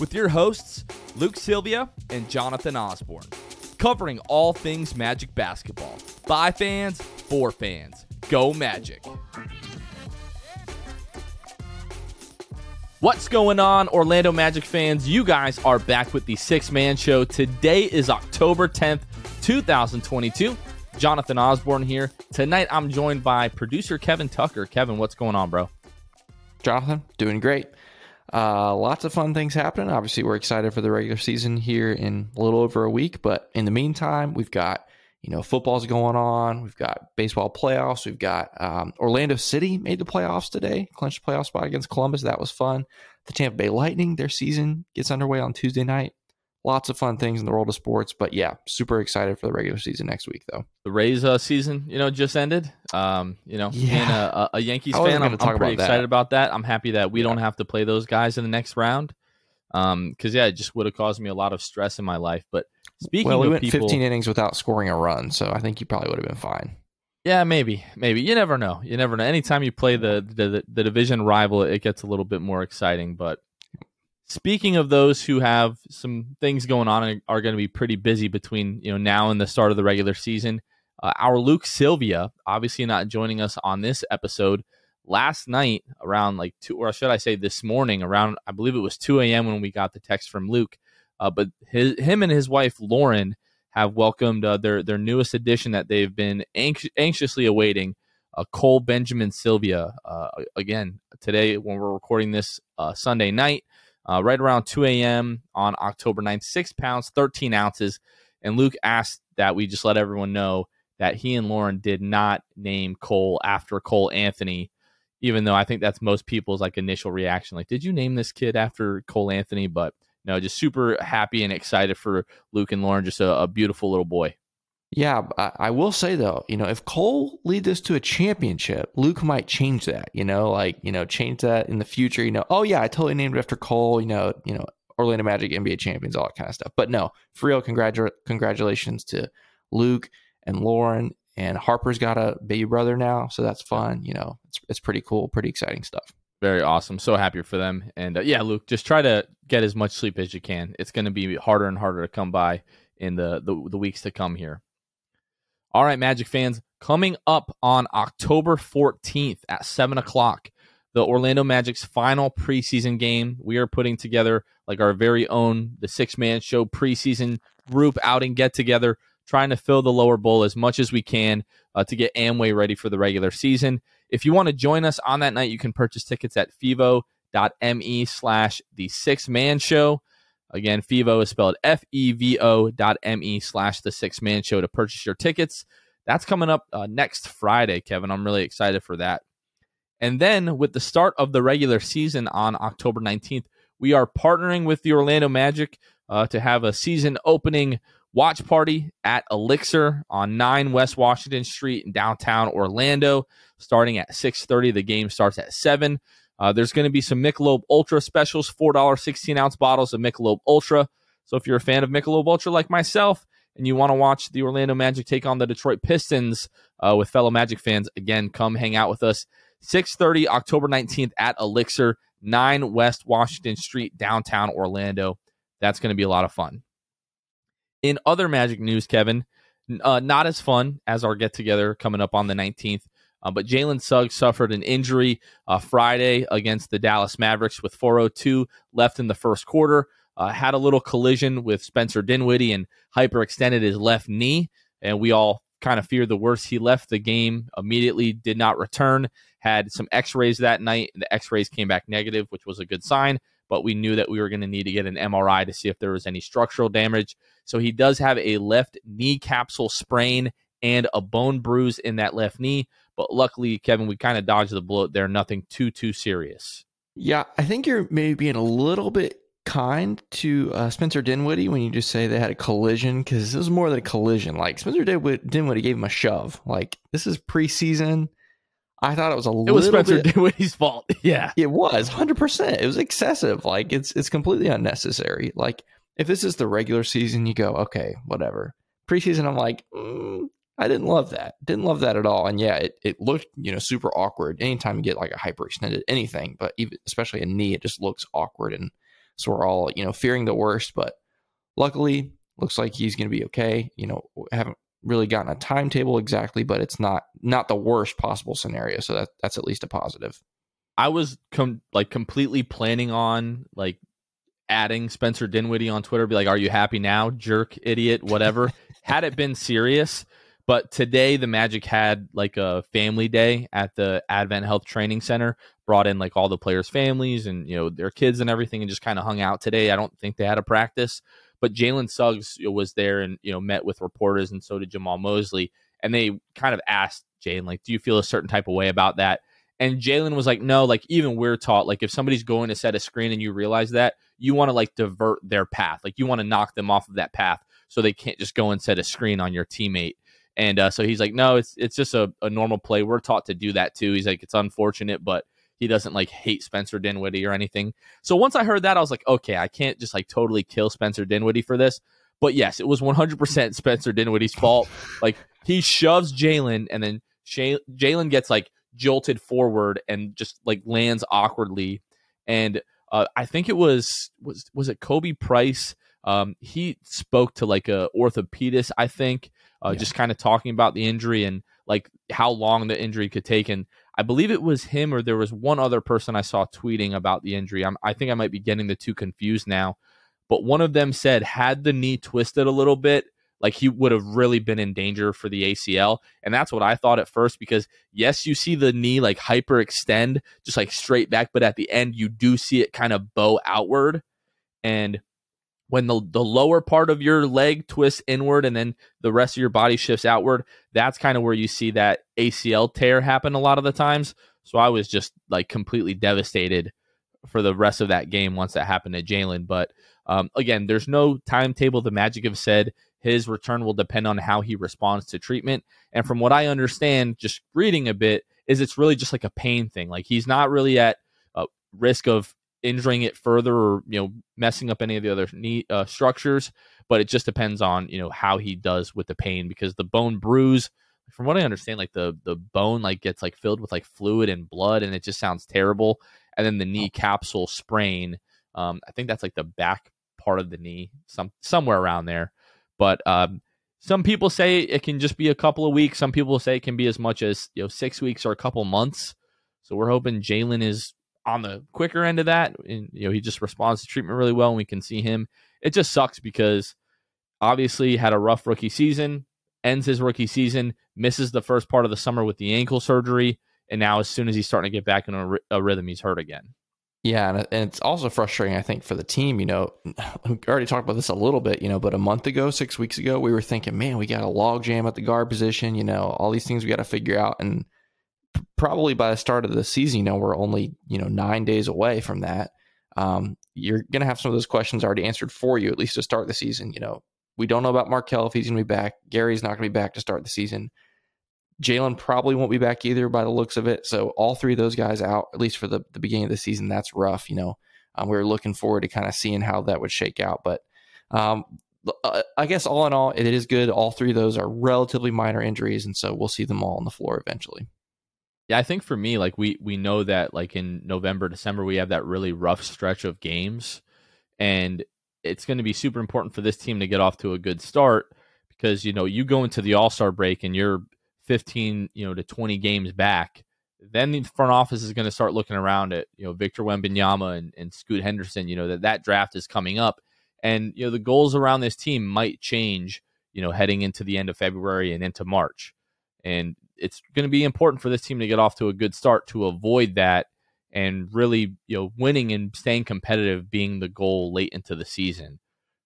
with your hosts, Luke Sylvia and Jonathan Osborne, covering all things Magic basketball. By fans, for fans. Go Magic. What's going on, Orlando Magic fans? You guys are back with the Six Man Show. Today is October 10th, 2022. Jonathan Osborne here. Tonight I'm joined by producer Kevin Tucker. Kevin, what's going on, bro? Jonathan, doing great. Uh, lots of fun things happening. Obviously, we're excited for the regular season here in a little over a week. But in the meantime, we've got you know football's going on. We've got baseball playoffs. We've got um, Orlando City made the playoffs today, clinched playoff spot against Columbus. That was fun. The Tampa Bay Lightning, their season gets underway on Tuesday night lots of fun things in the world of sports. But yeah, super excited for the regular season next week, though. The Rays uh, season, you know, just ended. Um, you know, yeah. being a, a Yankees fan, I'm, I'm pretty excited that. about that. I'm happy that we yeah. don't have to play those guys in the next round. Um, because yeah, it just would have caused me a lot of stress in my life. But speaking, well, we went people, 15 innings without scoring a run, so I think you probably would have been fine. Yeah, maybe, maybe. You never know. You never know. Anytime you play the, the the division rival, it gets a little bit more exciting. But Speaking of those who have some things going on and are going to be pretty busy between you know now and the start of the regular season, uh, our Luke Sylvia, obviously not joining us on this episode. Last night, around like two, or should I say this morning, around I believe it was two a.m. when we got the text from Luke. Uh, but his, him and his wife Lauren have welcomed uh, their their newest addition that they've been anx- anxiously awaiting. Uh, Cole Benjamin Sylvia. Uh, again, today when we're recording this uh, Sunday night, uh, right around 2 a.m. on October 9th, six pounds, 13 ounces. And Luke asked that we just let everyone know that he and Lauren did not name Cole after Cole Anthony, even though I think that's most people's like initial reaction. Like, did you name this kid after Cole Anthony? But no, just super happy and excited for Luke and Lauren. Just a, a beautiful little boy. Yeah, I, I, will say though, you know, if Cole leads this to a championship, Luke might change that. You know, like you know, change that in the future. You know, oh yeah, I totally named it after Cole. You know, you know, Orlando Magic NBA champions, all that kind of stuff. But no, for real, congratu- congratulations to Luke and Lauren and Harper's got a baby brother now, so that's fun. You know, it's it's pretty cool, pretty exciting stuff. Very awesome. So happy for them. And uh, yeah, Luke, just try to get as much sleep as you can. It's going to be harder and harder to come by in the, the the weeks to come here. All right, Magic fans, coming up on October 14th at 7 o'clock, the Orlando Magic's final preseason game. We are putting together like our very own, the six man show preseason group outing and get together, trying to fill the lower bowl as much as we can uh, to get Amway ready for the regular season. If you want to join us on that night, you can purchase tickets at fevo.me slash the six man show. Again, FEVO is spelled F E V O dot M E slash the six man show to purchase your tickets. That's coming up uh, next Friday, Kevin. I'm really excited for that. And then with the start of the regular season on October 19th, we are partnering with the Orlando Magic uh, to have a season opening watch party at Elixir on 9 West Washington Street in downtown Orlando, starting at 6:30. The game starts at 7. Uh, there's going to be some Michelob Ultra specials, $4 16 ounce bottles of Michelob Ultra. So if you're a fan of Michelob Ultra like myself and you want to watch the Orlando Magic take on the Detroit Pistons uh, with fellow Magic fans. Again, come hang out with us. 6:30 October 19th at Elixir, 9 West Washington Street, downtown Orlando. That's going to be a lot of fun. In other Magic news, Kevin, uh, not as fun as our get together coming up on the 19th. Uh, but Jalen Suggs suffered an injury uh, Friday against the Dallas Mavericks with 4:02 left in the first quarter. Uh, had a little collision with Spencer Dinwiddie and hyperextended his left knee, and we all kind of feared the worst. He left the game immediately, did not return. Had some X-rays that night. The X-rays came back negative, which was a good sign. But we knew that we were going to need to get an MRI to see if there was any structural damage. So he does have a left knee capsule sprain and a bone bruise in that left knee. But luckily, Kevin, we kind of dodged the bullet there. Nothing too too serious. Yeah, I think you're maybe being a little bit kind to uh, Spencer Dinwiddie when you just say they had a collision because this was more than a collision. Like Spencer Dinwiddie gave him a shove. Like this is preseason. I thought it was a it little. It was Spencer bit, Dinwiddie's fault. Yeah, it was hundred percent. It was excessive. Like it's it's completely unnecessary. Like if this is the regular season, you go okay, whatever. Preseason, I'm like, mm, I didn't love that. Didn't love that at all. And yeah, it, it looked, you know, super awkward. Anytime you get like a hyperextended anything, but even especially a knee, it just looks awkward. And so we're all, you know, fearing the worst. But luckily, looks like he's going to be okay. You know, haven't really gotten a timetable exactly, but it's not not the worst possible scenario. So that that's at least a positive. I was com- like completely planning on like adding Spencer Dinwiddie on Twitter, be like, "Are you happy now, jerk, idiot, whatever?" Had it been serious, but today, the Magic had like a family day at the Advent Health Training Center, brought in like all the players' families and, you know, their kids and everything, and just kind of hung out today. I don't think they had a practice, but Jalen Suggs was there and, you know, met with reporters, and so did Jamahl Mosley. And they kind of asked Jalen, like, do you feel a certain type of way about that? And Jalen was like, no, like even we're taught, like if somebody's going to set a screen and you realize that, you want to like divert their path. Like you want to knock them off of that path so they can't just go and set a screen on your teammate. And uh, so he's like, no, it's it's just a, a normal play. We're taught to do that too. He's like, it's unfortunate, but he doesn't like hate Spencer Dinwiddie or anything. So once I heard that, I was like, okay, I can't just like totally kill Spencer Dinwiddie for this. But yes, it was 100% Spencer Dinwiddie's fault. like he shoves Jalen, and then Jalen gets like jolted forward and just like lands awkwardly. And uh, I think it was was was it Khobi Price. Um, he spoke to like a orthopedist, I think, uh, yeah. just kind of talking about the injury and like how long the injury could take. And I believe it was him or there was one other person I saw tweeting about the injury. I'm, I think I might be getting the two confused now. But one of them said, had the knee twisted a little bit, like he would have really been in danger for the ACL. And that's what I thought at first because, yes, you see the knee like hyperextend, just like straight back, but at the end, you do see it kind of bow outward. And when the, the lower part of your leg twists inward and then the rest of your body shifts outward, that's kind of where you see that ACL tear happen a lot of the times. So I was just like completely devastated for the rest of that game once that happened to Jalen. But um, again, there's no timetable. The Magic have said his return will depend on how he responds to treatment. And from what I understand, just reading a bit, is it's really just like a pain thing. Like he's not really at risk of injuring it further or you know messing up any of the other knee uh, structures but it just depends on you know how he does with the pain because the bone bruise from what i understand like the the bone like gets like filled with like fluid and blood and it just sounds terrible. And then the knee capsule sprain um i think that's like the back part of the knee some somewhere around there. But um some people say it can just be a couple of weeks. Some people say it can be as much as you know six weeks or a couple months. So we're hoping jalen is on the quicker end of that. And, you know, he just responds to treatment really well, and we can see him. It just sucks because obviously had a rough rookie season, ends his rookie season, misses the first part of the summer with the ankle surgery, and now as soon as he's starting to get back in a, a rhythm, he's hurt again. Yeah, and, it's also frustrating, I think, for the team. You know, we already talked about this a little bit, you know, but a month ago, six weeks ago, we were thinking, man, we got a logjam at the guard position. You know, all these things we got to figure out, and probably by the start of the season, you know, we're only, you know, nine days away from that. Um, you're going to have some of those questions already answered for you, at least to start the season. You know, we don't know about Markelle if he's going to be back. Gary's not going to be back to start the season. Jalen probably won't be back either by the looks of it. So all three of those guys out, at least for the, the beginning of the season, that's rough. You know, um, we are looking forward to kind of seeing how that would shake out. But um, uh, I guess all in all, it is good. All three of those are relatively minor injuries, and so we'll see them all on the floor eventually. Yeah, I think for me, like we we know that like in November, December, we have that really rough stretch of games, and it's going to be super important for this team to get off to a good start because you know you go into the All Star break and you're 15, you know, to 20 games back. Then the front office is going to start looking around at you know Victor Wembanyama and, and Scoot Henderson. You know that that draft is coming up, and you know the goals around this team might change. You know, heading into the end of February and into March, and it's going to be important for this team to get off to a good start to avoid that and really you know winning and staying competitive being the goal late into the season.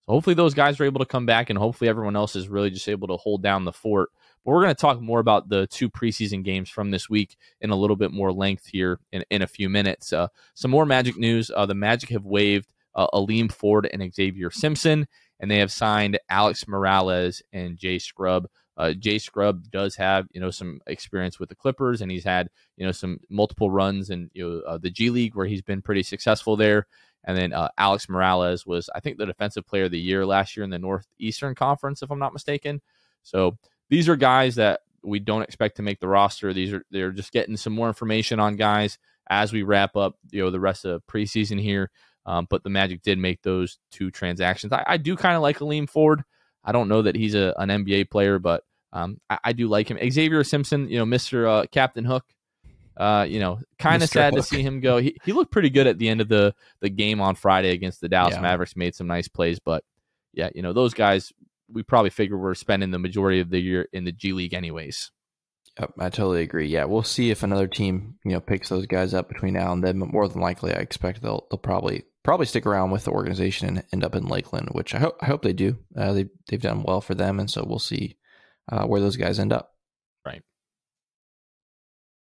So hopefully those guys are able to come back and hopefully everyone else is really just able to hold down the fort. But we're going to talk more about the two preseason games from this week in a little bit more length here in, in a few minutes. Uh, some more Magic news. Uh, the Magic have waived uh, Aleem Ford and Xavier Simpson, and they have signed Alex Morales and Jay Scrubb. Uh, Jay Scrubb does have you know some experience with the Clippers, and he's had you know some multiple runs in you know uh, the G League where he's been pretty successful there. And then uh, Alex Morales was I think the Defensive Player of the Year last year in the Northeastern Conference, if I'm not mistaken. So these are guys that we don't expect to make the roster. These are they're just getting some more information on guys as we wrap up you know the rest of preseason here. Um, but the Magic did make those two transactions. I, I do kind of like Aleem Ford. I don't know that he's a, an NBA player, but um, I, I, do like him. Xavier Simpson, you know, Mister uh, Captain Hook. Uh, you know, kind of sad Hook. to see him go. He, he looked pretty good at the end of the the game on Friday against the Dallas yeah. Mavericks. Made some nice plays, but yeah, you know, those guys we probably figure we're spending the majority of the year in the G League anyways. Yep, I totally agree. Yeah, we'll see if another team you know picks those guys up between now and then. But more than likely, I expect they'll they'll probably probably stick around with the organization and end up in Lakeland, which I hope I hope they do. Uh, they they've done well for them, and so we'll see uh, where those guys end up. Right.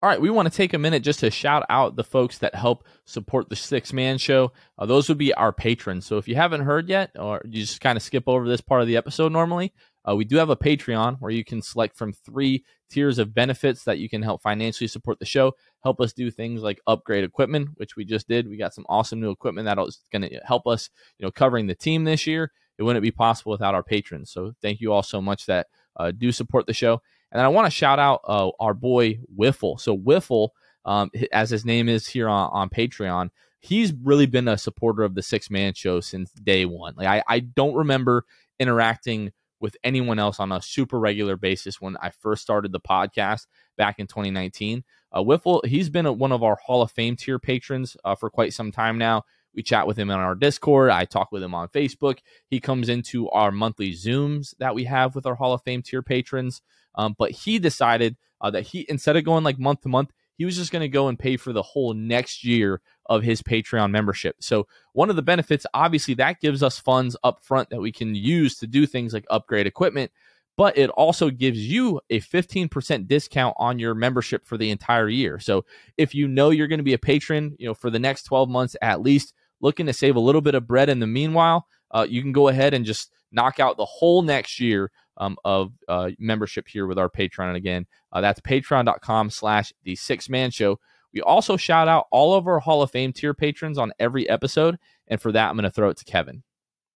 All right, we want to take a minute just to shout out the folks that help support the Six Man Show. Uh, those would be our patrons. So if you haven't heard yet, or you just kind of skip over this part of the episode normally, uh, we do have a Patreon where you can select from three tiers of benefits that you can help financially support the show, help us do things like upgrade equipment, which we just did. We got some awesome new equipment that's going to help us, you know, covering the team this year. It wouldn't be possible without our patrons. So thank you all so much that uh, do support the show. And I want to shout out uh, our boy Wiffle. So Wiffle, um, as his name is here on, on Patreon, he's really been a supporter of the Six Man Show since day one. Like I, I don't remember interacting with anyone else on a super regular basis when I first started the podcast back in 2019. Uh, Wiffle, he's been a, one of our Hall of Fame tier patrons uh, for quite some time now. We chat with him on our Discord. I talk with him on Facebook. He comes into our monthly Zooms that we have with our Hall of Fame tier patrons. Um, but he decided uh, that he, instead of going like month to month, he was just going to go and pay for the whole next year of his Patreon membership. So, one of the benefits, obviously, that gives us funds up front that we can use to do things like upgrade equipment, but it also gives you a 15% discount on your membership for the entire year. So, if you know you're going to be a patron, you know, for the next 12 months at least, looking to save a little bit of bread in the meanwhile, uh, you can go ahead and just knock out the whole next year um, of uh, membership here with our Patreon. And again, uh, that's patreon.com slash the six man show. We also shout out all of our Hall of Fame tier patrons on every episode. And for that, I'm going to throw it to Kevin.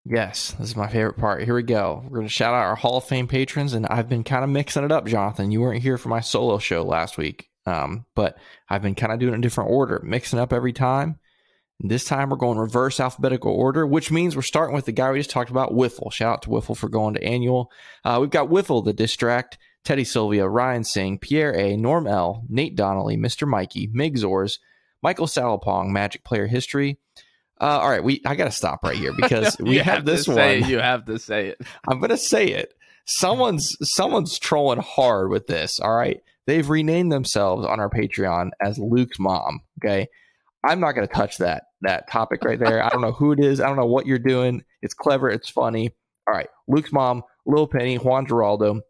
Yes, this is my favorite part. Here we go. We're going to shout out our Hall of Fame patrons. And I've been kind of mixing it up, Jonathan. You weren't here for my solo show last week. Um, but I've been kind of doing a different order, mixing up every time. This time we're going reverse alphabetical order, which means we're starting with the guy we just talked about, Wiffle. Shout out to Wiffle for going to annual. Uh, we've got Wiffle, the distract, Teddy Sylvia, Ryan Singh, Pierre A, Norm L, Nate Donnelly, Mr. Mikey, Migzors, Michael Salopong, Magic Player History. Uh, all right, we I got to stop right here because we have, have, this one. It. You have to say it. I'm going to say it. Someone's someone's trolling hard with this. All right, they've renamed themselves on our Patreon as Luke's mom. Okay, I'm not going to touch that that topic right there. I don't know who it is. I don't know what you're doing. It's clever. It's funny. All right. Luke's mom, Lil Penny, Juan Geraldo,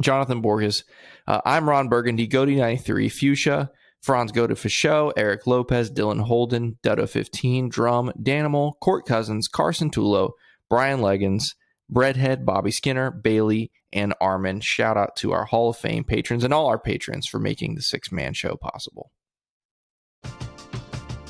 Jonathan Borges. Uh, I'm Ron Burgundy, Goody93, Fuchsia, Franz Goda Fichot, Eric Lopez, Dylan Holden, Dutto15, Drum, Danimal, Court Cousins, Carson Tulo, Brian Leggins, Breadhead, Bobby Skinner, Bailey, and Armin. Shout out to our Hall of Fame patrons and all our patrons for making the six man show possible.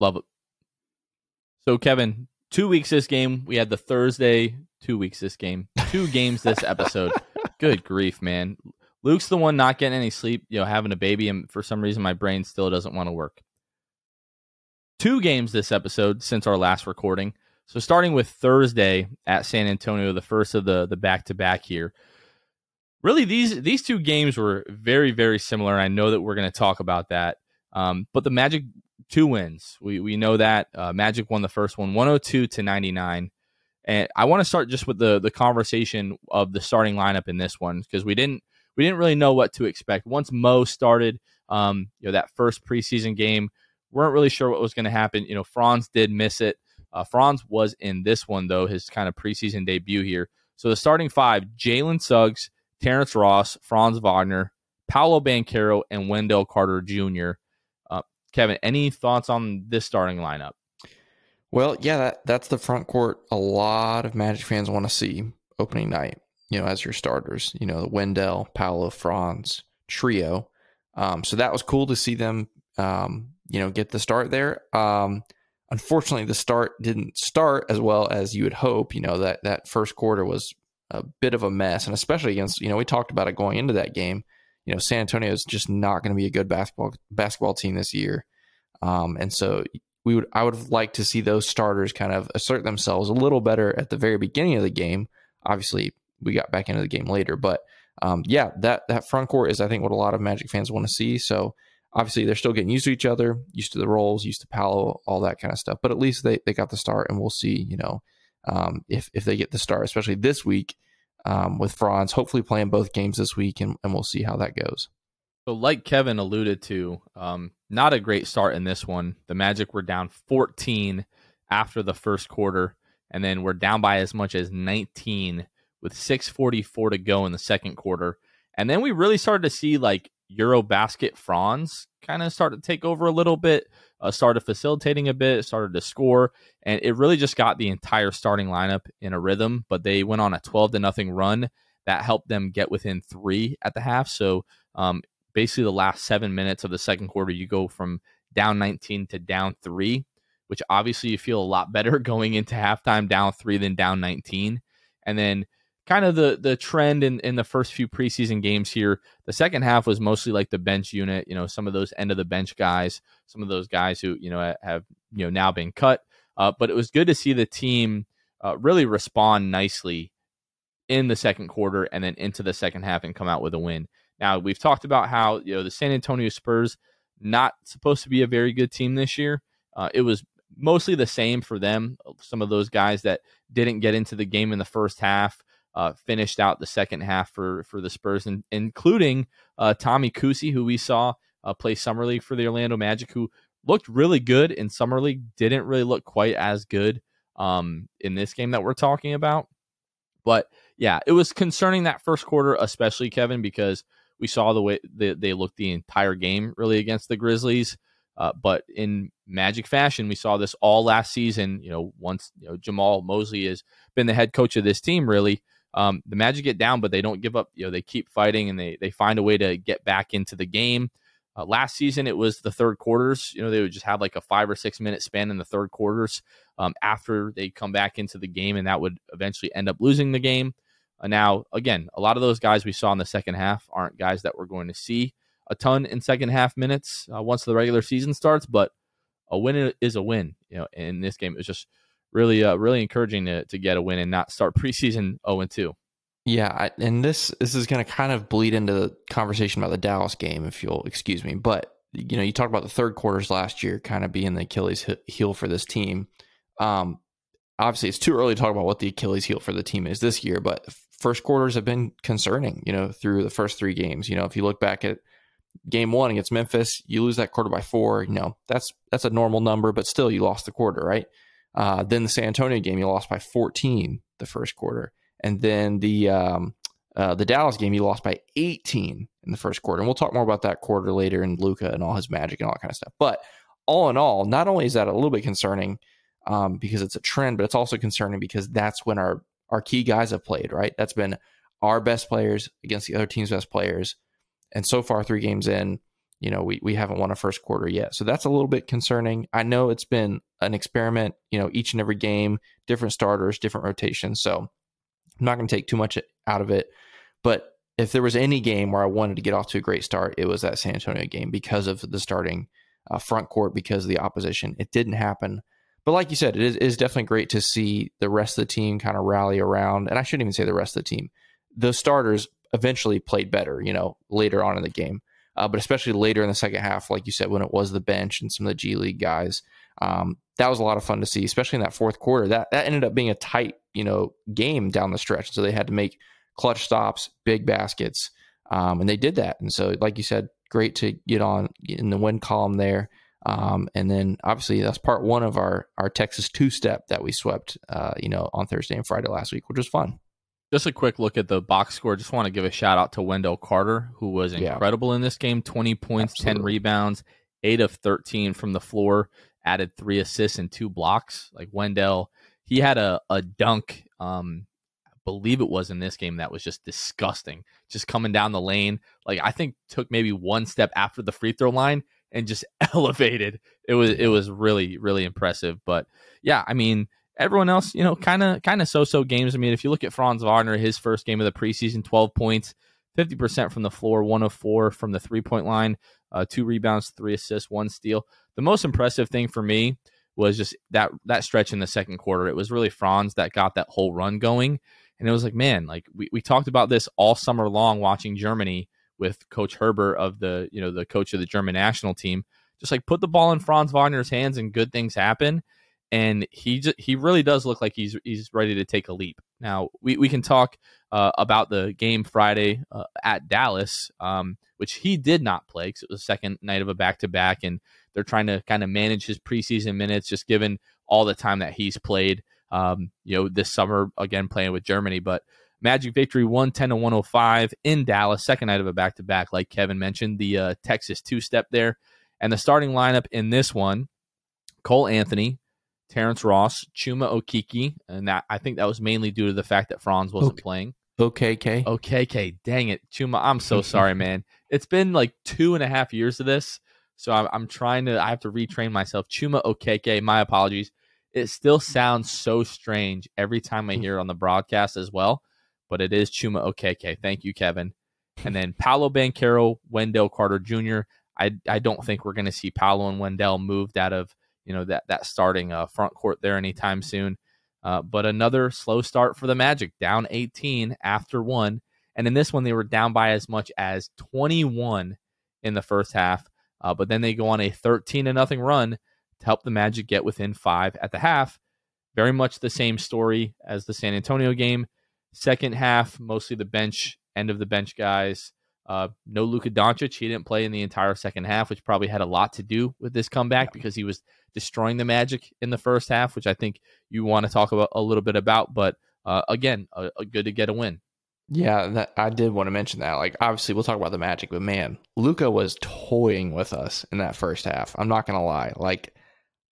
Love it. So, Kevin, two weeks this game. We had the Thursday, two weeks this game, two games this episode. Good grief, man. Luke's the one not getting any sleep, you know, having a baby, and for some reason my brain still doesn't want to work. Two games this episode since our last recording. So starting with Thursday at San Antonio, the first of the the back to back here. Really, these these two games were very very similar. I know that we're going to talk about that, um, but the Magic two wins. We we know that uh, Magic won the first one, 102 to 99. And I want to start just with the the conversation of the starting lineup in this one because we didn't we didn't really know what to expect. Once Mo started, um, you know, that first preseason game, weren't really sure what was going to happen. You know, Franz did miss it. Uh, Franz was in this one though, his kind of preseason debut here. So the starting five: Jalen Suggs, Terrence Ross, Franz Wagner, Paolo Banchero, and Wendell Carter Jr. Kevin, any thoughts on this starting lineup? Well, yeah, that, that's the front court a lot of Magic fans want to see opening night you know, as your starters, you know, the Wendell, Paolo, Franz trio. Um, so that was cool to see them, um, you know, get the start there. Um, unfortunately, the start didn't start as well as you would hope. You know, that, that first quarter was a bit of a mess. And especially against, you know, we talked about it going into that game. You know, San Antonio is just not going to be a good basketball basketball team this year. Um, and so we would I would liked to see those starters kind of assert themselves a little better at the very beginning of the game. Obviously, we got back into the game later. But um, yeah, that that front court is I think what a lot of Magic fans want to see. So obviously they're still getting used to each other, used to the roles, used to Paolo, all that kind of stuff. But at least they, they got the start, and we'll see. You know, um, if if they get the start, especially this week um, with Franz, hopefully playing both games this week, and, and we'll see how that goes. So, like Kevin alluded to, um, not a great start in this one. The Magic were down 14 after the first quarter, and then we're down by as much as 19 with 644 to go in the second quarter. And then we really started to see like Eurobasket Franz kind of start to take over a little bit, uh, started facilitating a bit, started to score, and it really just got the entire starting lineup in a rhythm. But they went on a 12 to nothing run that helped them get within three at the half. So um, basically, the last seven minutes of the second quarter, you go from down 19 to down three, which obviously you feel a lot better going into halftime down three than down 19. And then kind of the the trend in, in the first few preseason games here. The second half was mostly like the bench unit, you know, some of those end of the bench guys, some of those guys who, you know, have, you know, now been cut. Uh, but it was good to see the team uh, really respond nicely in the second quarter and then into the second half and come out with a win. Now we've talked about how you know the San Antonio Spurs not supposed to be a very good team this year. Uh, it was mostly the same for them. Some of those guys that didn't get into the game in the first half uh, finished out the second half for for the Spurs, and, including uh, Tommy Kuhse, who we saw uh, play summer league for the Orlando Magic, who looked really good in summer league. Didn't really look quite as good um, in this game that we're talking about. But yeah, it was concerning that first quarter, especially Kevin, because we saw the way they, they looked the entire game really against the Grizzlies. Uh, but in magic fashion, we saw this all last season. You know, once you know Jamahl Mosley has been the head coach of this team, really, um, the Magic get down, but they don't give up. You know, they keep fighting and they they find a way to get back into the game. Uh, last season, it was the third quarters. You know, they would just have like a five or six minute span in the third quarters um, after they come back into the game, and that would eventually end up losing the game. Uh, now, again, a lot of those guys we saw in the second half aren't guys that we're going to see a ton in second half minutes uh, once the regular season starts, but a win is a win. You know, in this game, it was just really, uh, really encouraging to, to get a win and not start preseason 0 and 2. Yeah, and this this is going to kind of bleed into the conversation about the Dallas game, if you'll excuse me. But you know, you talked about the third quarters last year kind of being the Achilles heel for this team. Um, obviously, it's too early to talk about what the Achilles heel for the team is this year, but first quarters have been concerning. You know, through the first three games. You know, if you look back at game one against Memphis, you lose that quarter by four. You know, that's that's a normal number, but still, you lost the quarter, right? Uh, then the San Antonio game, you lost by 14 the first quarter and then the um, uh, the Dallas game, he lost by 18 in the first quarter. And we'll talk more about that quarter later and Luka and all his magic and all that kind of stuff. But all in all, not only is that a little bit concerning um, because it's a trend, but it's also concerning because that's when our our key guys have played. Right, that's been our best players against the other team's best players. And so far, three games in, you know, we, we haven't won a first quarter yet. So that's a little bit concerning. I know it's been an experiment, you know, each and every game, different starters, different rotations. So I'm not going to take too much out of it, but if there was any game where I wanted to get off to a great start, it was that San Antonio game because of the starting uh, front court, because of the opposition. It didn't happen. But like you said, it is, it is definitely great to see the rest of the team kind of rally around. And I shouldn't even say the rest of the team. The starters eventually played better, you know, later on in the game. Uh, but especially later in the second half, like you said, when it was the bench and some of the G League guys, um, that was a lot of fun to see, especially in that fourth quarter. That that ended up being a tight, you know, game down the stretch. So they had to make clutch stops, big baskets, um, and they did that. And so, like you said, great to get on in the win column there. Um, and then obviously that's part one of our our Texas two step that we swept, uh, you know, on Thursday and Friday last week, which was fun. Just a quick look at the box score. Just want to give a shout out to Wendell Carter, who was incredible yeah. in this game. Twenty points, Absolutely. ten rebounds, eight of thirteen from the floor added three assists and two blocks. Like Wendell, he had a, a dunk, um, I believe it was in this game that was just disgusting. Just coming down the lane. Like I think took maybe one step after the free throw line and just elevated. It was it was really, really impressive. But yeah, I mean, everyone else, you know, kind of kind of so-so games. I mean, if you look at Franz Wagner, his first game of the preseason, 12 points, 50% from the floor, one of four from the three-point line, uh, two rebounds, three assists, one steal the most impressive thing for me was just that that stretch in the second quarter. It was really Franz that got that whole run going. And it was like, man, like we, we talked about this all summer long watching Germany with Coach Herbert of the, you know, the coach of the German national team. Just like put the ball in Franz Wagner's hands and good things happen. And he he really does look like he's he's ready to take a leap. Now we, we can talk uh, about the game Friday uh, at Dallas, um, which he did not play because it was the second night of a back to back, and they're trying to kind of manage his preseason minutes, just given all the time that he's played. Um, you know, this summer again playing with Germany, but Magic victory 110 to 105 in Dallas, second night of a back to back, like Kevin mentioned, the uh, Texas two step there. And the starting lineup in this one Cole Anthony, Terrence Ross, Chuma Okiki, and that I think that was mainly due to the fact that Franz wasn't okay. playing. OKK. OKK. Dang it. Chuma, I'm so sorry, man. It's been like two and a half years of this. So I'm, I'm trying to, I have to retrain myself. Chuma Okeke, my apologies. It still sounds so strange every time I hmm. hear it on the broadcast as well, but it is Chuma Okeke. Thank you, Kevin. And then Paolo Banchero, Wendell Carter Jr. I, I don't think we're going to see Paolo and Wendell moved out of you know that that starting uh, front court there anytime soon. Uh, but another slow start for the Magic, down 18 after one, And in this one, they were down by as much as 21 in the first half. Uh, but then they go on a 13 to nothing run to help the Magic get within five at the half. Very much the same story as the San Antonio game. Second half, mostly the bench, end of the bench guys. Uh, no Luka Doncic. He didn't play in the entire second half, which probably had a lot to do with this comeback because he was destroying the Magic in the first half, which I think you want to talk about a little bit about. But uh, again, a, a good to get a win. Yeah, that, I did want to mention that. Like, obviously, we'll talk about the Magic, but man, Luka was toying with us in that first half. I'm not gonna lie. Like,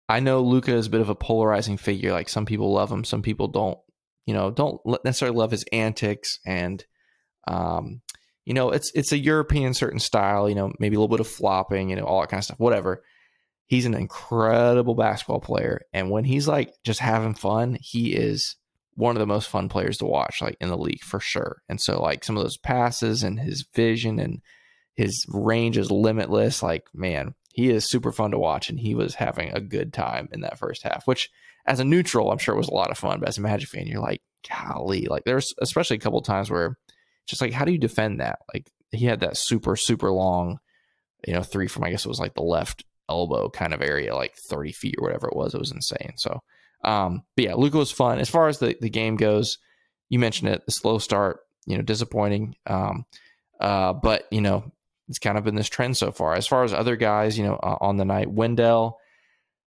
I know Luka is a bit of a polarizing figure. Like, some people love him, some people don't. You know, don't necessarily love his antics, and um, you know, it's it's a European certain style. You know, maybe a little bit of flopping. You know, all that kind of stuff. Whatever. He's an incredible basketball player, and when he's like just having fun, he is one of the most fun players to watch, like in the league for sure. And so, like some of those passes and his vision and his range is limitless. Like, man, he is super fun to watch, and he was having a good time in that first half. Which, as a neutral, I'm sure it was a lot of fun. But as a Magic fan, you're like, golly, like there's especially a couple times where just like, how do you defend that? Like he had that super super long, you know, three from I guess it was like the left elbow kind of area, like 30 feet or whatever it was. It was insane. So um, but yeah, Luka was fun. As far as the, the game goes, you mentioned it, the slow start, you know, disappointing. Um, uh, but, you know, it's kind of been this trend so far. As far as other guys, you know, uh, on the night, Wendell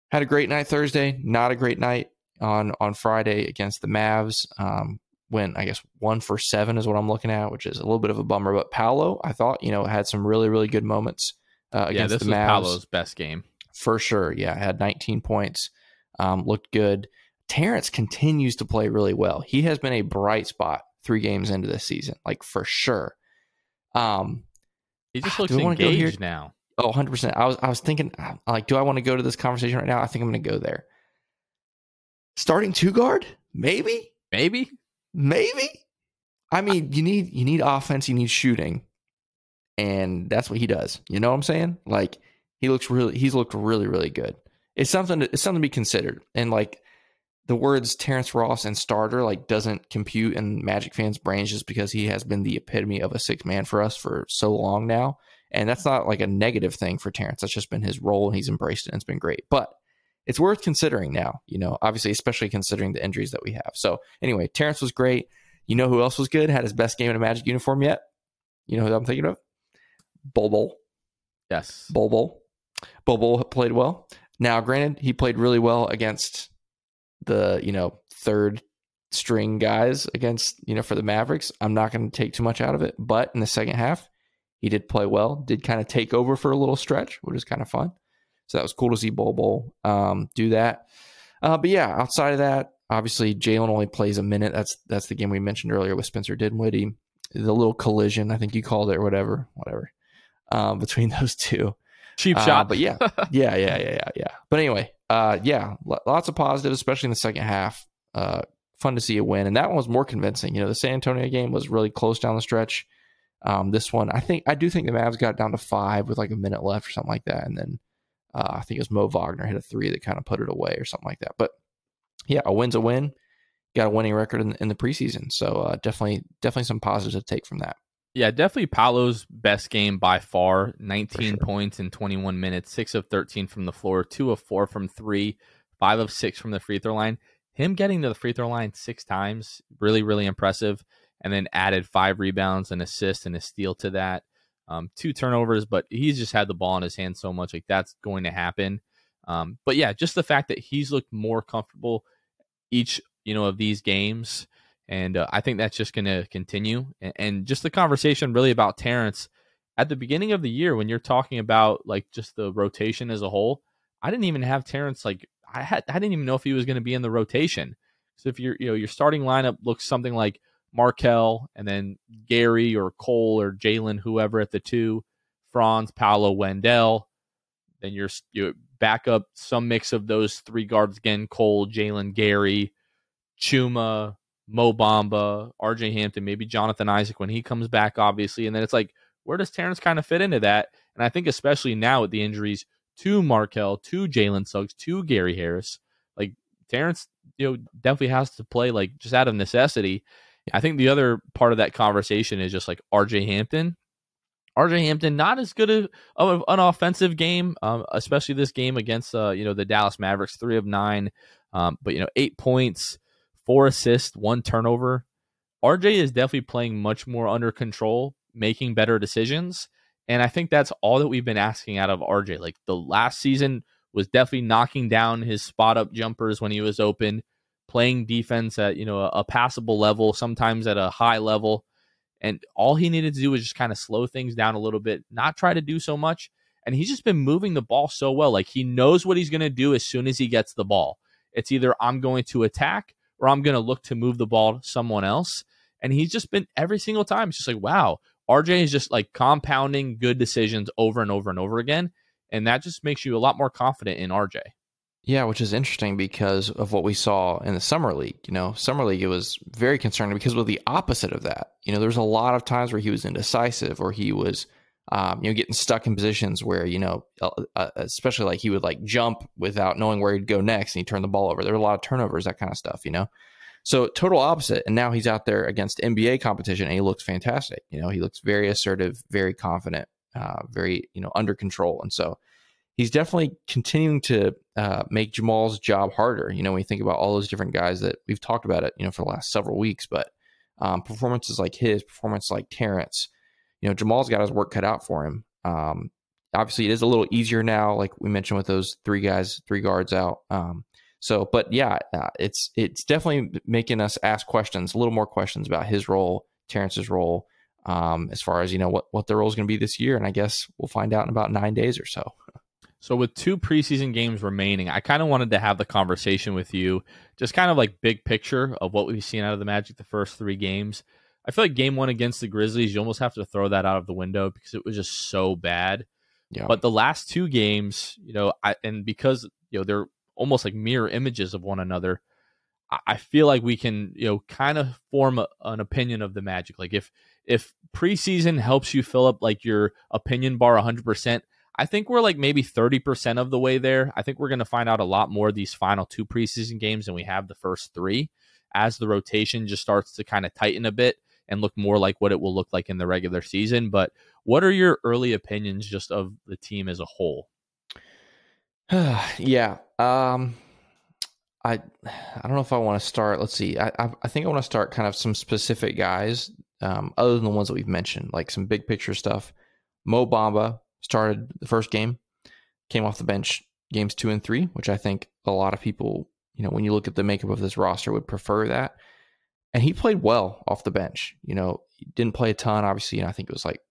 had a great night Thursday, not a great night on on Friday against the Mavs. Um, when I guess one for seven is what I'm looking at, which is a little bit of a bummer. But Paolo, I thought, you know, had some really, really good moments uh, against yeah, this the Mavs. was Paolo's best game. For sure. Yeah, had 19 points um, looked good. Terrence continues to play really well. He has been a bright spot three games into this season, like for sure. Um, he just looks engaged now. Oh, 100%. I was I was thinking like do I want to go to this conversation right now? I think I'm going to go there. Starting two guard? Maybe? Maybe? Maybe? I mean, you need you need offense, you need shooting. And that's what he does. You know what I'm saying? Like he looks really he's looked really really good it's something to, it's something to be considered. And like the words Terrence Ross and starter like doesn't compute in Magic fans' brains just because he has been the epitome of a six man for us for so long now. And that's not like a negative thing for Terrence. That's just been his role and he's embraced it and it's been great. But it's worth considering now, you know, obviously, especially considering the injuries that we have. So anyway, Terrence was great. You know who else was good? Had his best game in a Magic uniform yet? You know who I'm thinking of? Bol. Yes. Bol Bol played well. Now, granted, he played really well against the, you know, third string guys against, you know, for the Mavericks. I'm not going to take too much out of it, but in the second half, he did play well, did kind of take over for a little stretch, which is kind of fun. So that was cool to see Bol um, do that. Uh, but yeah, outside of that, obviously Jalen only plays a minute. That's that's the game we mentioned earlier with Spencer Dinwiddie. The little collision, I think you called it, or whatever, whatever, um, between those two. Cheap uh, shot. but yeah, yeah, yeah, yeah, yeah, yeah. But anyway, uh, yeah, lots of positives, especially in the second half. Uh, fun to see a win, and that one was more convincing. You know, the San Antonio game was really close down the stretch. Um, this one, I think, I do think the Mavs got down to five with like a minute left or something like that, and then uh, I think it was Mo Wagner hit a three that kind of put it away or something like that. But yeah, a win's a win. Got a winning record in, in the preseason, so uh, definitely, definitely some positives to take from that. Yeah, definitely Paolo's best game by far. 19 sure. points in 21 minutes, 6 of 13 from the floor, 2 of 4 from 3, 5 of 6 from the free throw line. Him getting to the free throw line 6 times, really really impressive and then added 5 rebounds and assist and a steal to that. Um, two turnovers, but he's just had the ball in his hand so much like that's going to happen. Um, but yeah, just the fact that he's looked more comfortable each, you know, of these games and uh, I think that's just going to continue. And, and, just the conversation really about Terrence at the beginning of the year when you're talking about like just the rotation as a whole. I didn't even have Terrence like I had I didn't even know if he was going to be in the rotation. So if you're you know your starting lineup looks something like Markelle and then Gary or Cole or Jalen whoever at the two, Franz, Paolo, Wendell. Then you're you back up some mix of those three guards again: Cole, Jalen, Gary, Chuma, Mo Bamba, RJ Hampton, maybe Jonathan Isaac when he comes back, obviously. And then it's like, where does Terrence kind of fit into that? And I think especially now with the injuries to Markelle, to Jalen Suggs, to Gary Harris, like Terrence, you know, definitely has to play like just out of necessity. I think the other part of that conversation is just like RJ Hampton. RJ Hampton not as good of, of an offensive game, um, especially this game against uh, you know the Dallas Mavericks, three of nine, um, but you know eight points, four assists, one turnover. RJ is definitely playing much more under control, making better decisions, and I think that's all that we've been asking out of RJ. Like the last season was definitely knocking down his spot up jumpers when he was open, playing defense at you know a, a passable level, sometimes at a high level and all he needed to do was just kind of slow things down a little bit, not try to do so much. And he's just been moving the ball so well. Like he knows what he's going to do as soon as he gets the ball. It's either I'm going to attack or I'm going to look to move the ball to someone else. And he's just been every single time. It's just like, wow, RJ is just like compounding good decisions over and over and over again. And that just makes you a lot more confident in RJ. Yeah, which is interesting because of what we saw in the summer league. You know, summer league it was very concerning because of the opposite of that. You know, there's a lot of times where he was indecisive or he was, um, you know, getting stuck in positions where you know, uh, uh, especially like he would like jump without knowing where he'd go next and he turned the ball over. There were a lot of turnovers, that kind of stuff. You know, so total opposite. And now he's out there against NBA competition and he looks fantastic. You know, he looks very assertive, very confident, uh, very you know under control, and so he's definitely continuing to uh, make Jamahl's job harder. You know, when you think about all those different guys that we've talked about it, you know, for the last several weeks, but um, performances like his, performance like Terrence, you know, Jamahl's got his work cut out for him. Um, obviously, it is a little easier now, like we mentioned with those three guys, three guards out. Um, so, but yeah, uh, it's it's definitely making us ask questions, a little more questions about his role, Terrence's role, um, as far as you know what what their role is going to be this year. And I guess we'll find out in about nine days or so. So with two preseason games remaining, I kind of wanted to have the conversation with you, just kind of like big picture of what we've seen out of the Magic the first three games. I feel like game one against the Grizzlies, you almost have to throw that out of the window because it was just so bad. Yeah. But the last two games, you know, I, and because you know they're almost like mirror images of one another, I, I feel like we can you know kind of form a, an opinion of the Magic. Like if if preseason helps you fill up like your opinion bar 100 percent I think we're like maybe 30% of the way there. I think we're going to find out a lot more these final two preseason games than we have the first three as the rotation just starts to kind of tighten a bit and look more like what it will look like in the regular season. But what are your early opinions just of the team as a whole? yeah. Um, I I don't know if I want to start. Let's see. I I, I think I want to start kind of some specific guys, um, other than the ones that we've mentioned, like some big picture stuff. Mo Bamba, started the first game, came off the bench games two and three, which I think a lot of people, you know, when you look at the makeup of this roster, would prefer that. And he played well off the bench. You know, he didn't play a ton. Obviously, know, I think it was like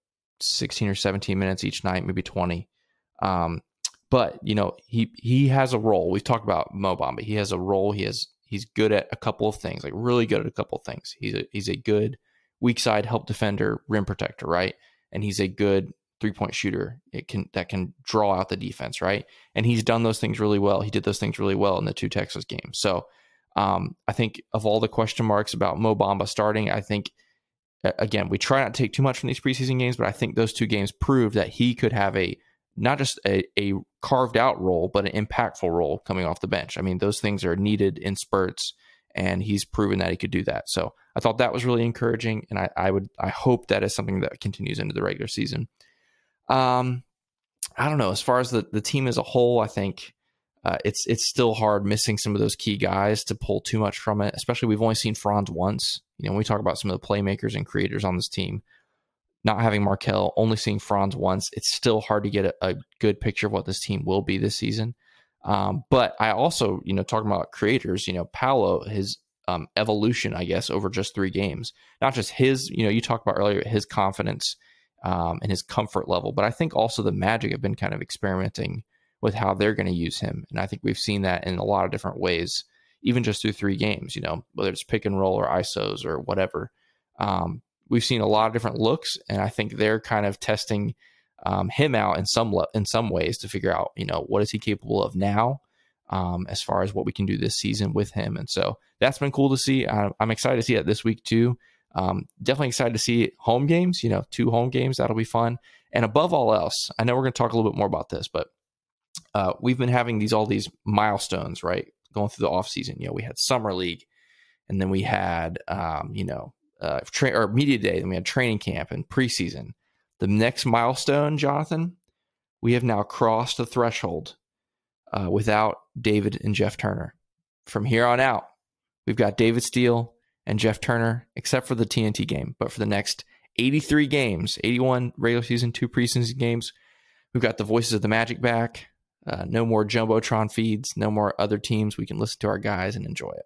16 or 17 minutes each night, maybe 20. Um, but you know, he he has a role. We've talked about Mo Bamba. He has a role. He has he's good at a couple of things, like really good at a couple of things. He's a he's a good weak side help defender, rim protector, right? And he's a good three point shooter it can that can draw out the defense right and he's done those things really well he did those things really well in the two texas games so um, i think of all the question marks about mo bamba starting i think again we try not to take too much from these preseason games but i think those two games prove that he could have a not just a, a carved out role but an impactful role coming off the bench i mean those things are needed in spurts and he's proven that he could do that so i thought that was really encouraging and i, I would i hope that is something that continues into the regular season um, I don't know. As far as the, the team as a whole, I think uh, it's it's still hard missing some of those key guys to pull too much from it. Especially we've only seen Franz once. You know, when we talk about some of the playmakers and creators on this team, not having Markelle, only seeing Franz once, it's still hard to get a, a good picture of what this team will be this season. Um, but I also, you know, talking about creators, you know, Paolo, his um, evolution, I guess, over just three games, not just his, you know, you talked about earlier, his confidence um, and his comfort level. But I think also the Magic have been kind of experimenting with how they're going to use him, and I think we've seen that in a lot of different ways, even just through three games. You know, whether it's pick and roll or ISOs or whatever. Um, we've seen a lot of different looks, and I think they're kind of testing um, him out in some le- in some ways to figure out, you know, what is he capable of now. Um, as far as what we can do this season with him. And so that's been cool to see. I, I'm excited to see it this week too. Um, definitely excited to see home games, you know, two home games. That'll be fun. And above all else, I know we're going to talk a little bit more about this, but uh, we've been having these all these milestones, right? Going through the off season. You know, we had summer league, and then we had, um, you know, uh, tra- or media day, then we had training camp and preseason. The next milestone, Jonathan, we have now crossed the threshold uh, without David and Jeff Turner. From here on out, we've got David Steele and Jeff Turner, except for the TNT game. But for the next 83 games, 81 regular season, two preseason games, we've got the voices of the Magic back. Uh, no more jumbotron feeds. No more other teams. We can listen to our guys and enjoy it.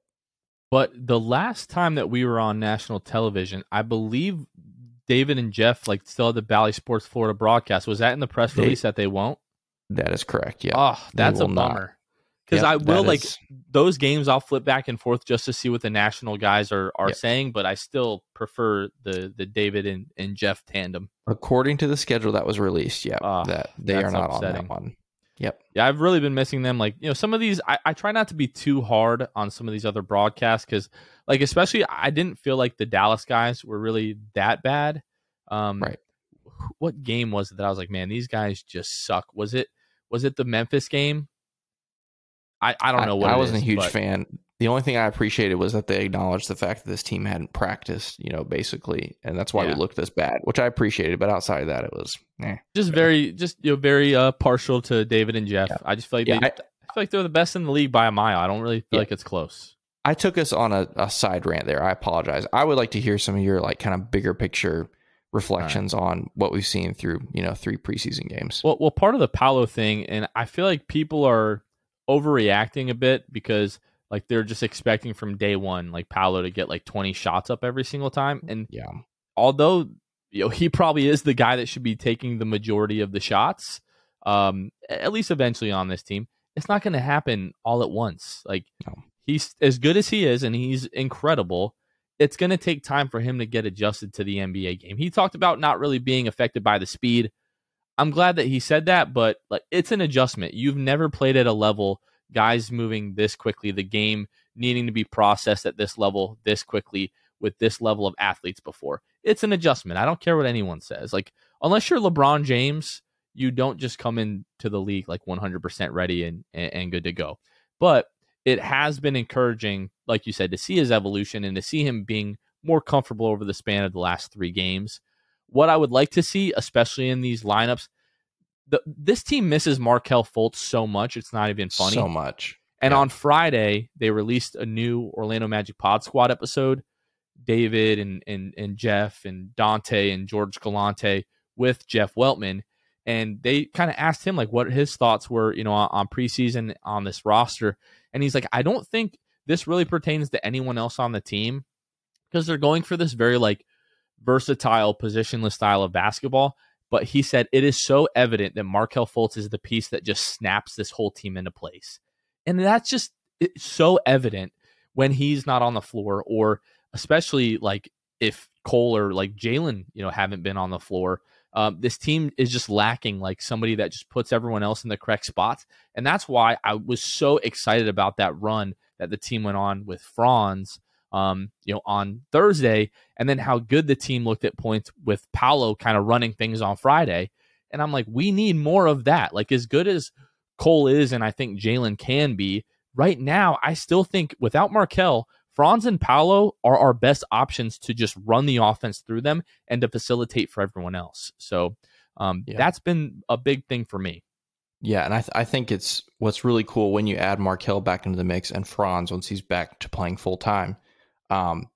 But the last time that we were on national television, I believe David and Jeff like still had the Bally Sports Florida broadcast. Was that in the press They- release that they won't? That is correct. Yeah. Oh, that's a bummer. Because Yep, I will like is- those games. I'll flip back and forth just to see what the national guys are are Yep. saying, but I still prefer the the David and, and Jeff tandem. according to the schedule that was released. Yeah, Ah, that they are not on that one. Yep. Yeah, I've really been missing them. Like, you know, some of these, I, I try not to be too hard on some of these other broadcasts because, like, especially I didn't feel like the Dallas guys were really that bad. Um, Right. What game was it that I was like, man, these guys just suck? Was it was it the Memphis game? I, I don't know what I, wasn't is, a huge but- fan. The only thing I appreciated was that they acknowledged the fact that this team hadn't practiced, you know, basically, and that's why Yeah. we looked this bad, which I appreciated. But outside of that, it was, eh. Just very, just you know, very uh, partial to David and Jeff. Yeah. I just feel like Yeah, they, I- I, feel like they're the best in the league by a mile. I don't really feel like it's close. I took us on a, a side rant there. I apologize. I would like to hear some of your like kind of bigger picture reflections on what we've seen through, you know, three preseason games. Well, well, part of the Paolo thing, and I feel like people are overreacting a bit because like they're just expecting from day one, like Paolo to get like twenty shots up every single time. And yeah. although you know he probably is the guy that should be taking the majority of the shots, um, at least eventually on this team, it's not going to happen all at once. Like No. he's as good as he is, and he's incredible. It's going to take time for him to get adjusted to the NBA game. He talked about not really being affected by the speed. I'm glad that he said that, but like it's an adjustment. You've never played at a level, guys moving this quickly, the game needing to be processed at this level this quickly with this level of athletes before. It's an adjustment. I don't care what anyone says. Like unless you're LeBron James, you don't just come into the league like 100% ready and and, and good to go. But it has been encouraging, like you said, to see his evolution and to see him being more comfortable over the span of the last three games. What I would like to see, especially in these lineups, the, this team misses Markelle Fultz so much, it's not even funny. So much. And Yeah. on Friday, they released a new Orlando Magic Pod Squad episode. David and and and Jeff and Dante and George Galante with Jeff Weltman, and they kind of asked him like what his thoughts were, you know, on, on preseason on this roster, and he's like, I don't think this really pertains to anyone else on the team because they're going for this very like versatile positionless style of basketball. But he said it is so evident that Markelle Fultz is the piece that just snaps this whole team into place. And that's just so evident when he's not on the floor, or especially like if Cole or like Jalen, you know, haven't been on the floor. Um, this team is just lacking like somebody that just puts everyone else in the correct spots. And that's why I was so excited about that run that the team went on with Franz, um, you know, on Thursday, and then how good the team looked at points with Paolo kind of running things on Friday. And I'm like, we need more of that. Like as good as Cole is, and I think Jalen can be. Right now, I still think without Markelle, Franz and Paolo are our best options to just run the offense through them and to facilitate for everyone else. So um, Yeah. that's been a big thing for me. Yeah, and I, th- I think it's what's really cool when you add Markelle back into the mix and Franz once he's back to playing full time. Um,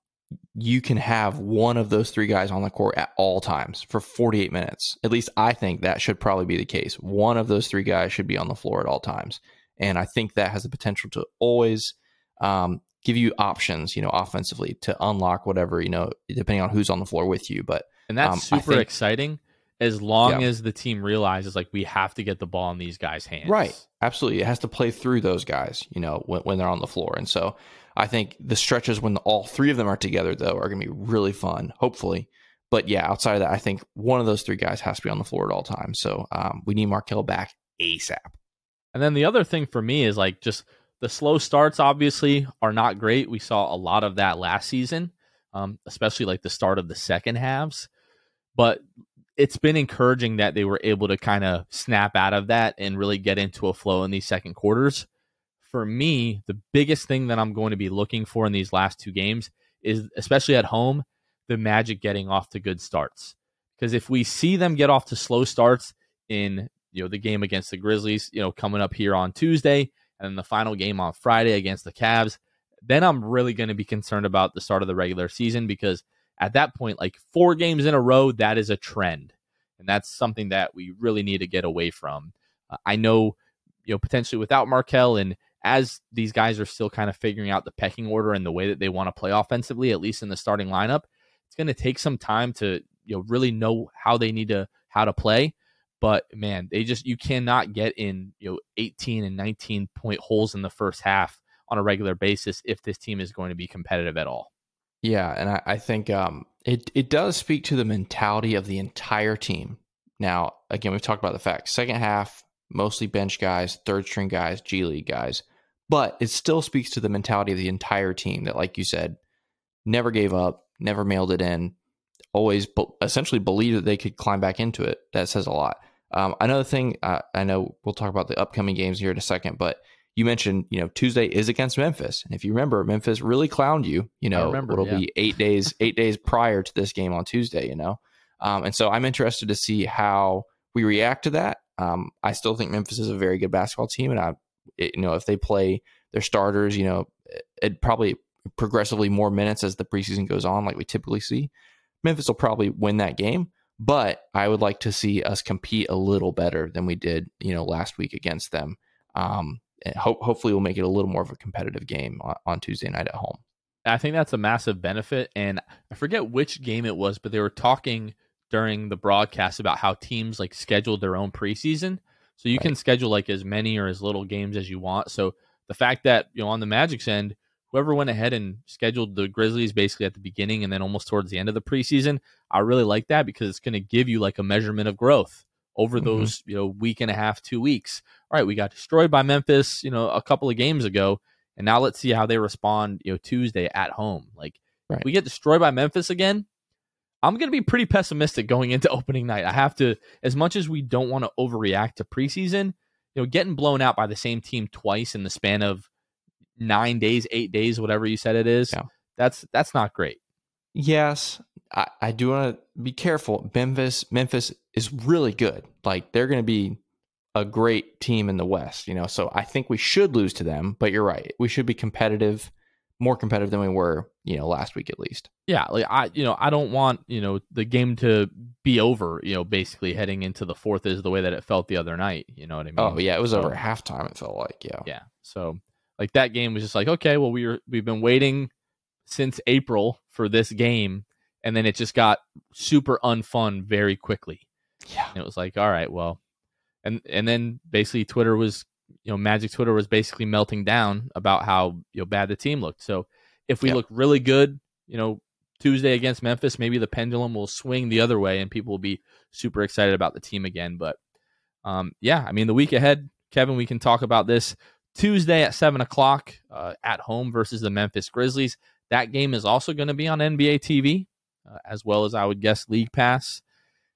you can have one of those three guys on the court at all times for 48 minutes. At least I think that should probably be the case. One of those three guys should be on the floor at all times, and I think that has the potential to always um, give you options, you know, offensively to unlock whatever you know, depending on who's on the floor with you. But And that's Um, super think- exciting as long Yeah. as the team realizes like we have to get the ball in these guys' hands. Right. Absolutely. It has to play through those guys, you know, when, when they're on the floor. And so I think the stretches when all three of them are together, though, are going to be really fun, hopefully. But yeah, outside of that, I think one of those three guys has to be on the floor at all times. So um, we need Markelle back ASAP. And then the other thing for me is like just the slow starts obviously are not great. We saw a lot of that last season, um, especially like the start of the second halves. But it's been encouraging that they were able to kind of snap out of that and really get into a flow in these second quarters. For me, the biggest thing that I'm going to be looking for in these last two games is, especially at home, the Magic getting off to good starts. Because if we see them get off to slow starts in you know the game against the Grizzlies, you know coming up here on Tuesday, and the final game on Friday against the Cavs, then I'm really going to be concerned about the start of the regular season because at that point, like four games in a row, that is a trend, and that's something that we really need to get away from. Uh, I know, you know, potentially without Markelle and as these guys are still kind of figuring out the pecking order and the way that they want to play offensively, at least in the starting lineup, it's going to take some time to you know really know how they need to how to play. But man, they just you cannot get in you know 18 and 19 point holes in the first half on a regular basis if this team is going to be competitive at all. Yeah, and I, I think um, it it does speak to the mentality of the entire team. Now, again, we've talked about the fact Second half, mostly bench guys, third string guys, G League guys, but it still speaks to the mentality of the entire team that, like you said, never gave up, never mailed it in, always be- essentially believed that they could climb back into it. That says a lot. Um, another thing, uh, I know we'll talk about the upcoming games here in a second, but you mentioned, you know, Tuesday is against Memphis, and if you remember, Memphis really clowned you. You know, remember, it'll yeah. be eight days, eight days prior to this game on Tuesday. You know, um, and so I'm interested to see how we react to that. Um, I still think Memphis is a very good basketball team, and I, it, you know, if they play their starters, you know, it probably progressively more minutes as the preseason goes on, like we typically see. Memphis will probably win that game, but I would like to see us compete a little better than we did, you know, last week against them. Um, and ho- hopefully, we'll make it a little more of a competitive game on, on Tuesday night at home. I think that's a massive benefit. And I forget which game it was, but they were talking during the broadcast about how teams like scheduled their own preseason. So you can schedule like as many or as little games as you want. So the fact that, you know, on the Magic's end, whoever went ahead and scheduled the Grizzlies basically at the beginning and then almost towards the end of the preseason, I really like that because it's going to give you like a measurement of growth over Mhm. those, you know, week and a half, two weeks. All right, we got destroyed by Memphis, you know, a couple of games ago. And now let's see how they respond, you know, Tuesday at home. Like Right. we get destroyed by Memphis again, I'm going to be pretty pessimistic going into opening night. I have to, as much as we don't want to overreact to preseason, you know, getting blown out by the same team twice in the span of nine days, eight days, whatever you said it is, Yeah. that's that's not great. Yes, I, I do want to be careful. Memphis, Memphis is really good. Like they're going to be a great team in the West, you know. So I think we should lose to them. But you're right, we should be competitive, more competitive than we were, you know, last week at least. Yeah, like I, you know, I don't want you know the game to be over. You know, basically heading into the fourth is the way that it felt the other night. You know what I oh, mean? Oh yeah, it was So- over at halftime. It felt like yeah. Yeah. So like that game was just like, okay, well we were we've been waiting since April for this game, and then it just got super unfun very quickly. Yeah. And it was like, all right, well, and and then basically Twitter was, you know, Magic Twitter was basically melting down about how you know bad the team looked. So if we Yeah. look really good, you know, Tuesday against Memphis, maybe the pendulum will swing the other way, and people will be super excited about the team again. But um, yeah, I mean, the week ahead, Kevin, we can talk about this Tuesday at seven o'clock uh, at home versus the Memphis Grizzlies. That game is also going to be on NBA TV, uh, as well as I would guess League Pass.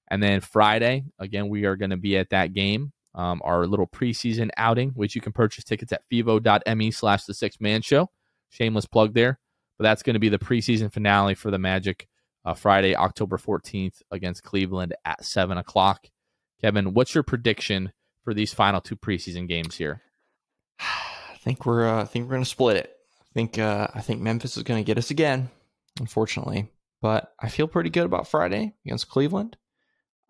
And then Friday, again, we are going to be at that game, um, our little preseason outing, which you can purchase tickets at fevo.me slash the six man show. Shameless plug there. But that's going to be the preseason finale for the Magic uh, Friday, October 14th against Cleveland at 7 o'clock. Kevin, what's your prediction for these final two preseason games here? I think we're uh, I think we're gonna split it. I think uh, I think Memphis is gonna get us again, unfortunately. But I feel pretty good about Friday against Cleveland.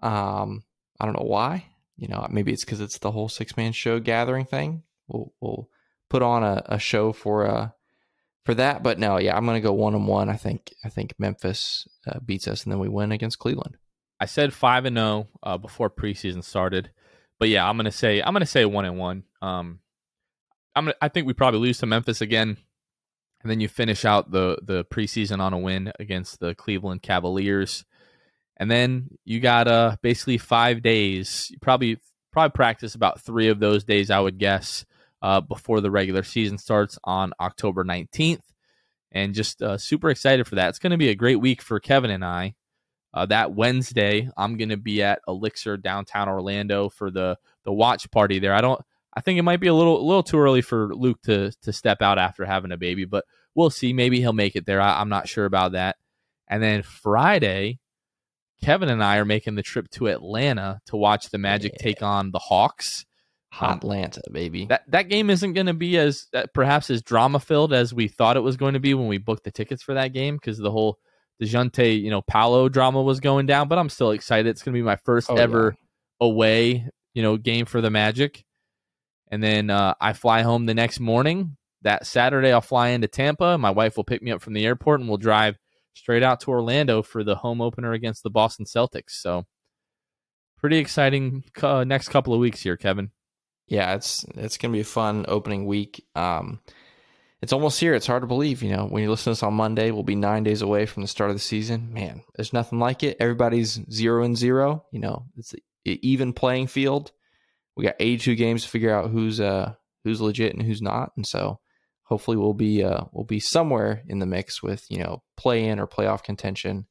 Um, I don't know why. You know, maybe it's because it's the whole six man show gathering thing. We'll we'll put on a, a show for uh for that. But no, yeah, I'm gonna go one on one. I think I think Memphis uh, beats us, and then we win against Cleveland. I said five and zero uh, before preseason started, but yeah, I'm gonna say I'm gonna say one and one. Um, I'm gonna, I think we probably lose to Memphis again, and then you finish out the the preseason on a win against the Cleveland Cavaliers, and then you got uh basically five days. You probably probably practice about three of those days, I would guess, uh, before the regular season starts on October 19th, and just uh, super excited for that. It's going to be a great week for Kevin and I. Uh, that Wednesday, I'm going to be at Elixir downtown Orlando for the the watch party there. I don't. I think it might be a little a little too early for Luke to to step out after having a baby, but we'll see. Maybe he'll make it there. I, I'm not sure about that. And then Friday, Kevin and I are making the trip to Atlanta to watch the Magic Yeah. take on the Hawks. Um, Atlanta, baby. That that game isn't going to be as uh, perhaps as drama filled as we thought it was going to be when we booked the tickets for that game because the whole Dejounte, you know, Paolo drama was going down. But I'm still excited. It's going to be my first Oh, ever away, you know, game for the Magic. And then uh, I fly home the next morning. That Saturday, I'll fly into Tampa. My wife will pick me up from the airport, and we'll drive straight out to Orlando for the home opener against the Boston Celtics. So, pretty exciting uh, next couple of weeks here, Kevin. yeah, it's it's gonna be a fun opening week. Um, it's almost here. It's hard to believe. You know, when you listen to this on Monday, we'll be nine days away from the start of the season. Man, there's nothing like it. Everybody's zero and zero. You know, it's an even playing field. We got 82 games to figure out who's uh who's legit and who's not, and so hopefully we'll be uh we'll be somewhere in the mix with you know play in or playoff contention.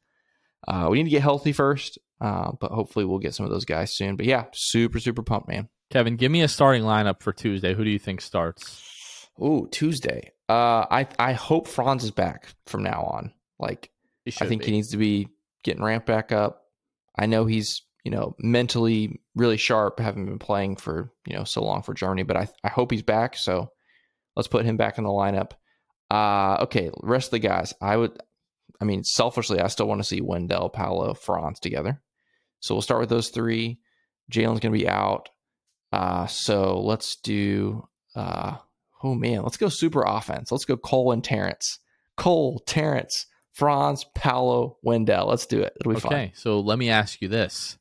Uh, we need to get healthy first, uh, but hopefully we'll get some of those guys soon. But yeah, super super pumped, man. Kevin, give me a starting lineup for Tuesday. Who do you think starts? Ooh, Tuesday. Uh, I I hope Franz is back from now on. Like, I think be. he needs to be getting ramped back up. I know he's you know mentally really sharp, having been playing for you know so long for Germany. But I I hope he's back. So let's put him back in the lineup. Uh, okay, rest of the guys. I would. I mean, selfishly, I still want to see Wendell, Paolo, Franz together. So we'll start with those three. Jalen's going to be out. Uh, so let's do. Uh, oh man, let's go super offense. Let's go Cole and Terrence. Cole, Terrence, Franz, Paolo, Wendell. Let's do it. It'll be Okay, so let me ask you this: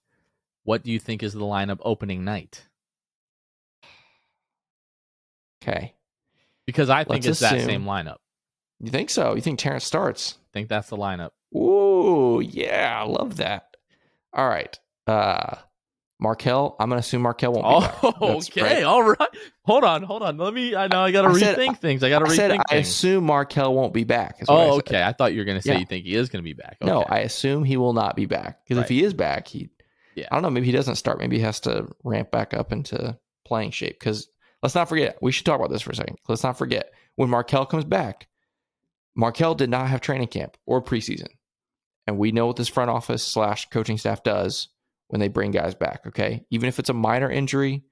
What do you think is the lineup opening night? Okay. Because I think Let's it's that same lineup. You think so? You think Terrence starts? I think that's the lineup. Ooh, yeah, I love that. All right. Uh Markelle, I'm gonna assume Markelle won't be. Oh, okay, right. all right. Hold on, hold on. Let me. I know I got to I said- rethink things. I got to I rethink said I assume Markelle won't be back. I oh, said. okay. I thought you were going to say Yeah. you think he is going to be back. Okay. No, I assume he will not be back. Because Right. if he is back, he Yeah. I don't know, maybe he doesn't start. Maybe he has to ramp back up into playing shape. Because let's not forget, we should talk about this for a second. Let's not forget when Markelle comes back, Markelle did not have training camp or preseason. And we know what this front office slash coaching staff does when they bring guys back. Okay. Even if it's a minor injury,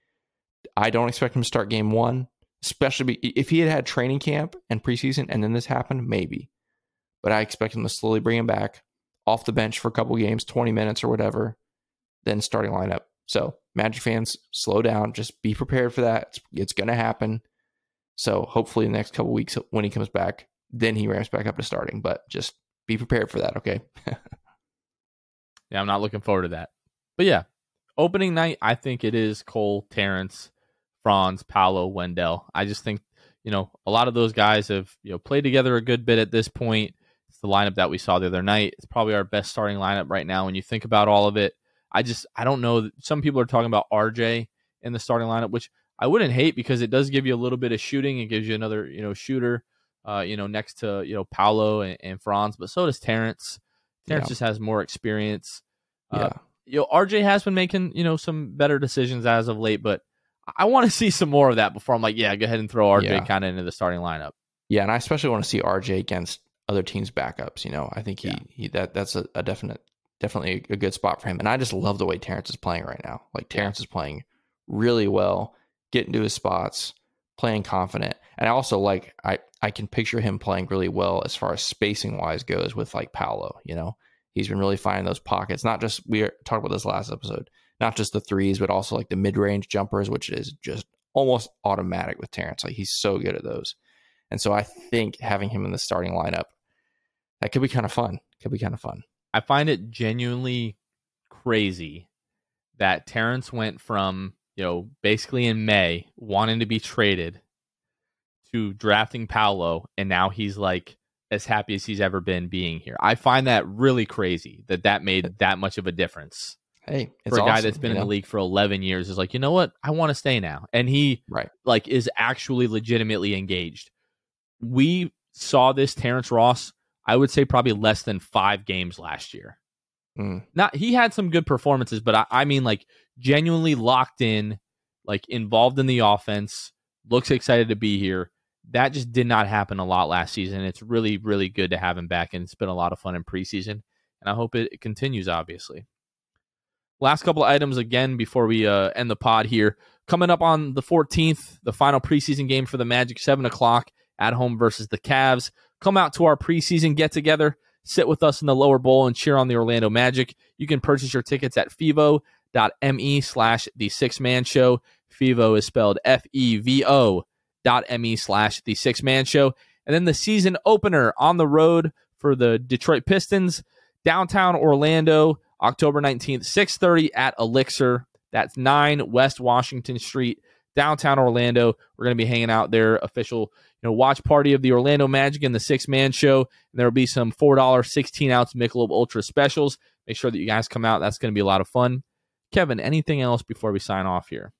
I don't expect him to start game one, especially if he had had training camp and preseason and then this happened, maybe. But I expect him to slowly bring him back off the bench for a couple games, 20 minutes or whatever, then starting lineup. So, Magic fans, slow down. Just be prepared for that. It's, it's going to happen. So, hopefully, the next couple weeks, when he comes back, then he ramps back up to starting. But just be prepared for that, okay? Yeah, I'm not looking forward to that. But yeah, opening night, I think it is Cole, Terrence, Franz, Paolo, Wendell. I just think, you know, a lot of those guys have, you know, played together a good bit at this point. It's the lineup that we saw the other night. It's probably our best starting lineup right now when you think about all of it. I just, I don't know. Some people are talking about RJ in the starting lineup, which I wouldn't hate because it does give you a little bit of shooting. It gives you another, you know, shooter, uh, you know, next to, you know, Paolo and, and Franz, but so does Terrence. Terrence Yeah. just has more experience. Yeah. Uh, you know, RJ has been making, you know, some better decisions as of late, but I want to see some more of that before I'm like, yeah, go ahead and throw RJ Yeah. kind of into the starting lineup. Yeah, and I especially want to see RJ against other teams' backups. You know, I think he, Yeah. he that that's a, a definite, definitely a good spot for him. And I just love the way Terrence is playing right now. Like Terrence is playing really well, getting to his spots, playing confident, and I also like I I can picture him playing really well as far as spacing wise goes with like Paolo. You know, he's been really finding those pockets. Not just we talked about this last episode, not just the threes, but also like the mid range jumpers, which is just almost automatic with Terrence. Like he's so good at those. And so I think having him in the starting lineup, that could be kind of fun. Could be kind of fun. I find it genuinely crazy that Terrence went from, you know, basically in May wanting to be traded to drafting Paolo, and now he's like as happy as he's ever been being here. I find that really crazy that that made that much of a difference. Hey, it's for a guy awesome, that's been you in know? the league for 11 years is like, you know what? I want to stay now. And he Right. like is actually legitimately engaged. We saw this Terrence Ross, I would say probably less than 5 games last year. Mm. Not he had some good performances, but I, I mean like genuinely locked in, like involved in the offense, looks excited to be here. That just did not happen a lot last season. It's really, really good to have him back, and it's been a lot of fun in preseason. And I hope it continues, obviously. Last couple of items again before we uh, end the pod here. Coming up on the 14th, the final preseason game for the Magic, 7 o'clock at home versus the Cavs. Come out to our preseason get together, sit with us in the lower bowl, and cheer on the Orlando Magic. You can purchase your tickets at fevo.me slash the six man show. Fevo is spelled F E V O dot me slash the six man show. And then the season opener on the road for the Detroit Pistons, downtown Orlando, October 19th, 6:30 at Elixir. That's 9 West Washington Street, downtown Orlando. We're going to be hanging out there, official you know watch party of the Orlando Magic and the six man show. And there will be some four dollar 16 ounce Michelob Ultra specials. Make sure that you guys come out. That's going to be a lot of fun. Kevin, anything else before we sign off here?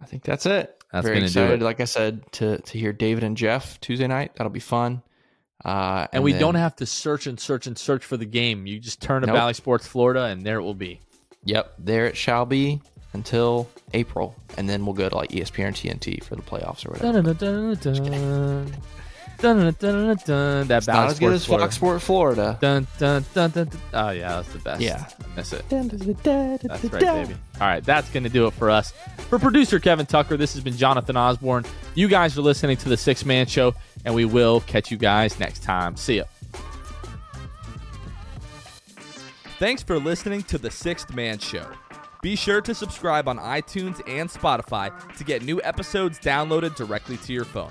I think that's it. That's Very excited, it. like I said, to to hear David and Jeff Tuesday night. That'll be fun. Uh, And, we then- don't have to search and search and search for the game. You just turn to Nope. Bally Sports Florida, and there it will be. Yep, there it shall be until April, and then we'll go to like E ESPN TNT for the playoffs or whatever. Dun-dun-dun-dun-dun. Dun-dun-dun-dun-dun. That It's not as good as Florida. Fox Sport Florida. Dun, dun, dun, dun, dun. Oh yeah, that's the best. Yeah. I miss it. That's right, baby. All right, that's going to do it for us. For producer Kevin Tucker, this has been Jonathan Osborne. You guys are listening to the Six Man Show, and we will catch you guys next time. See ya. Thanks for listening to the Sixth Man Show. Be sure to subscribe on iTunes and Spotify to get new episodes downloaded directly to your phone.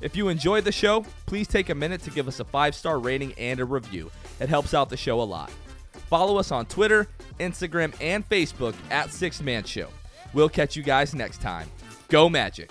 If you enjoyed the show, please take a minute to give us a five star rating and a review. It helps out the show a lot. Follow us on Twitter, Instagram, and Facebook at Six Man Show. We'll catch you guys next time. Go Magic!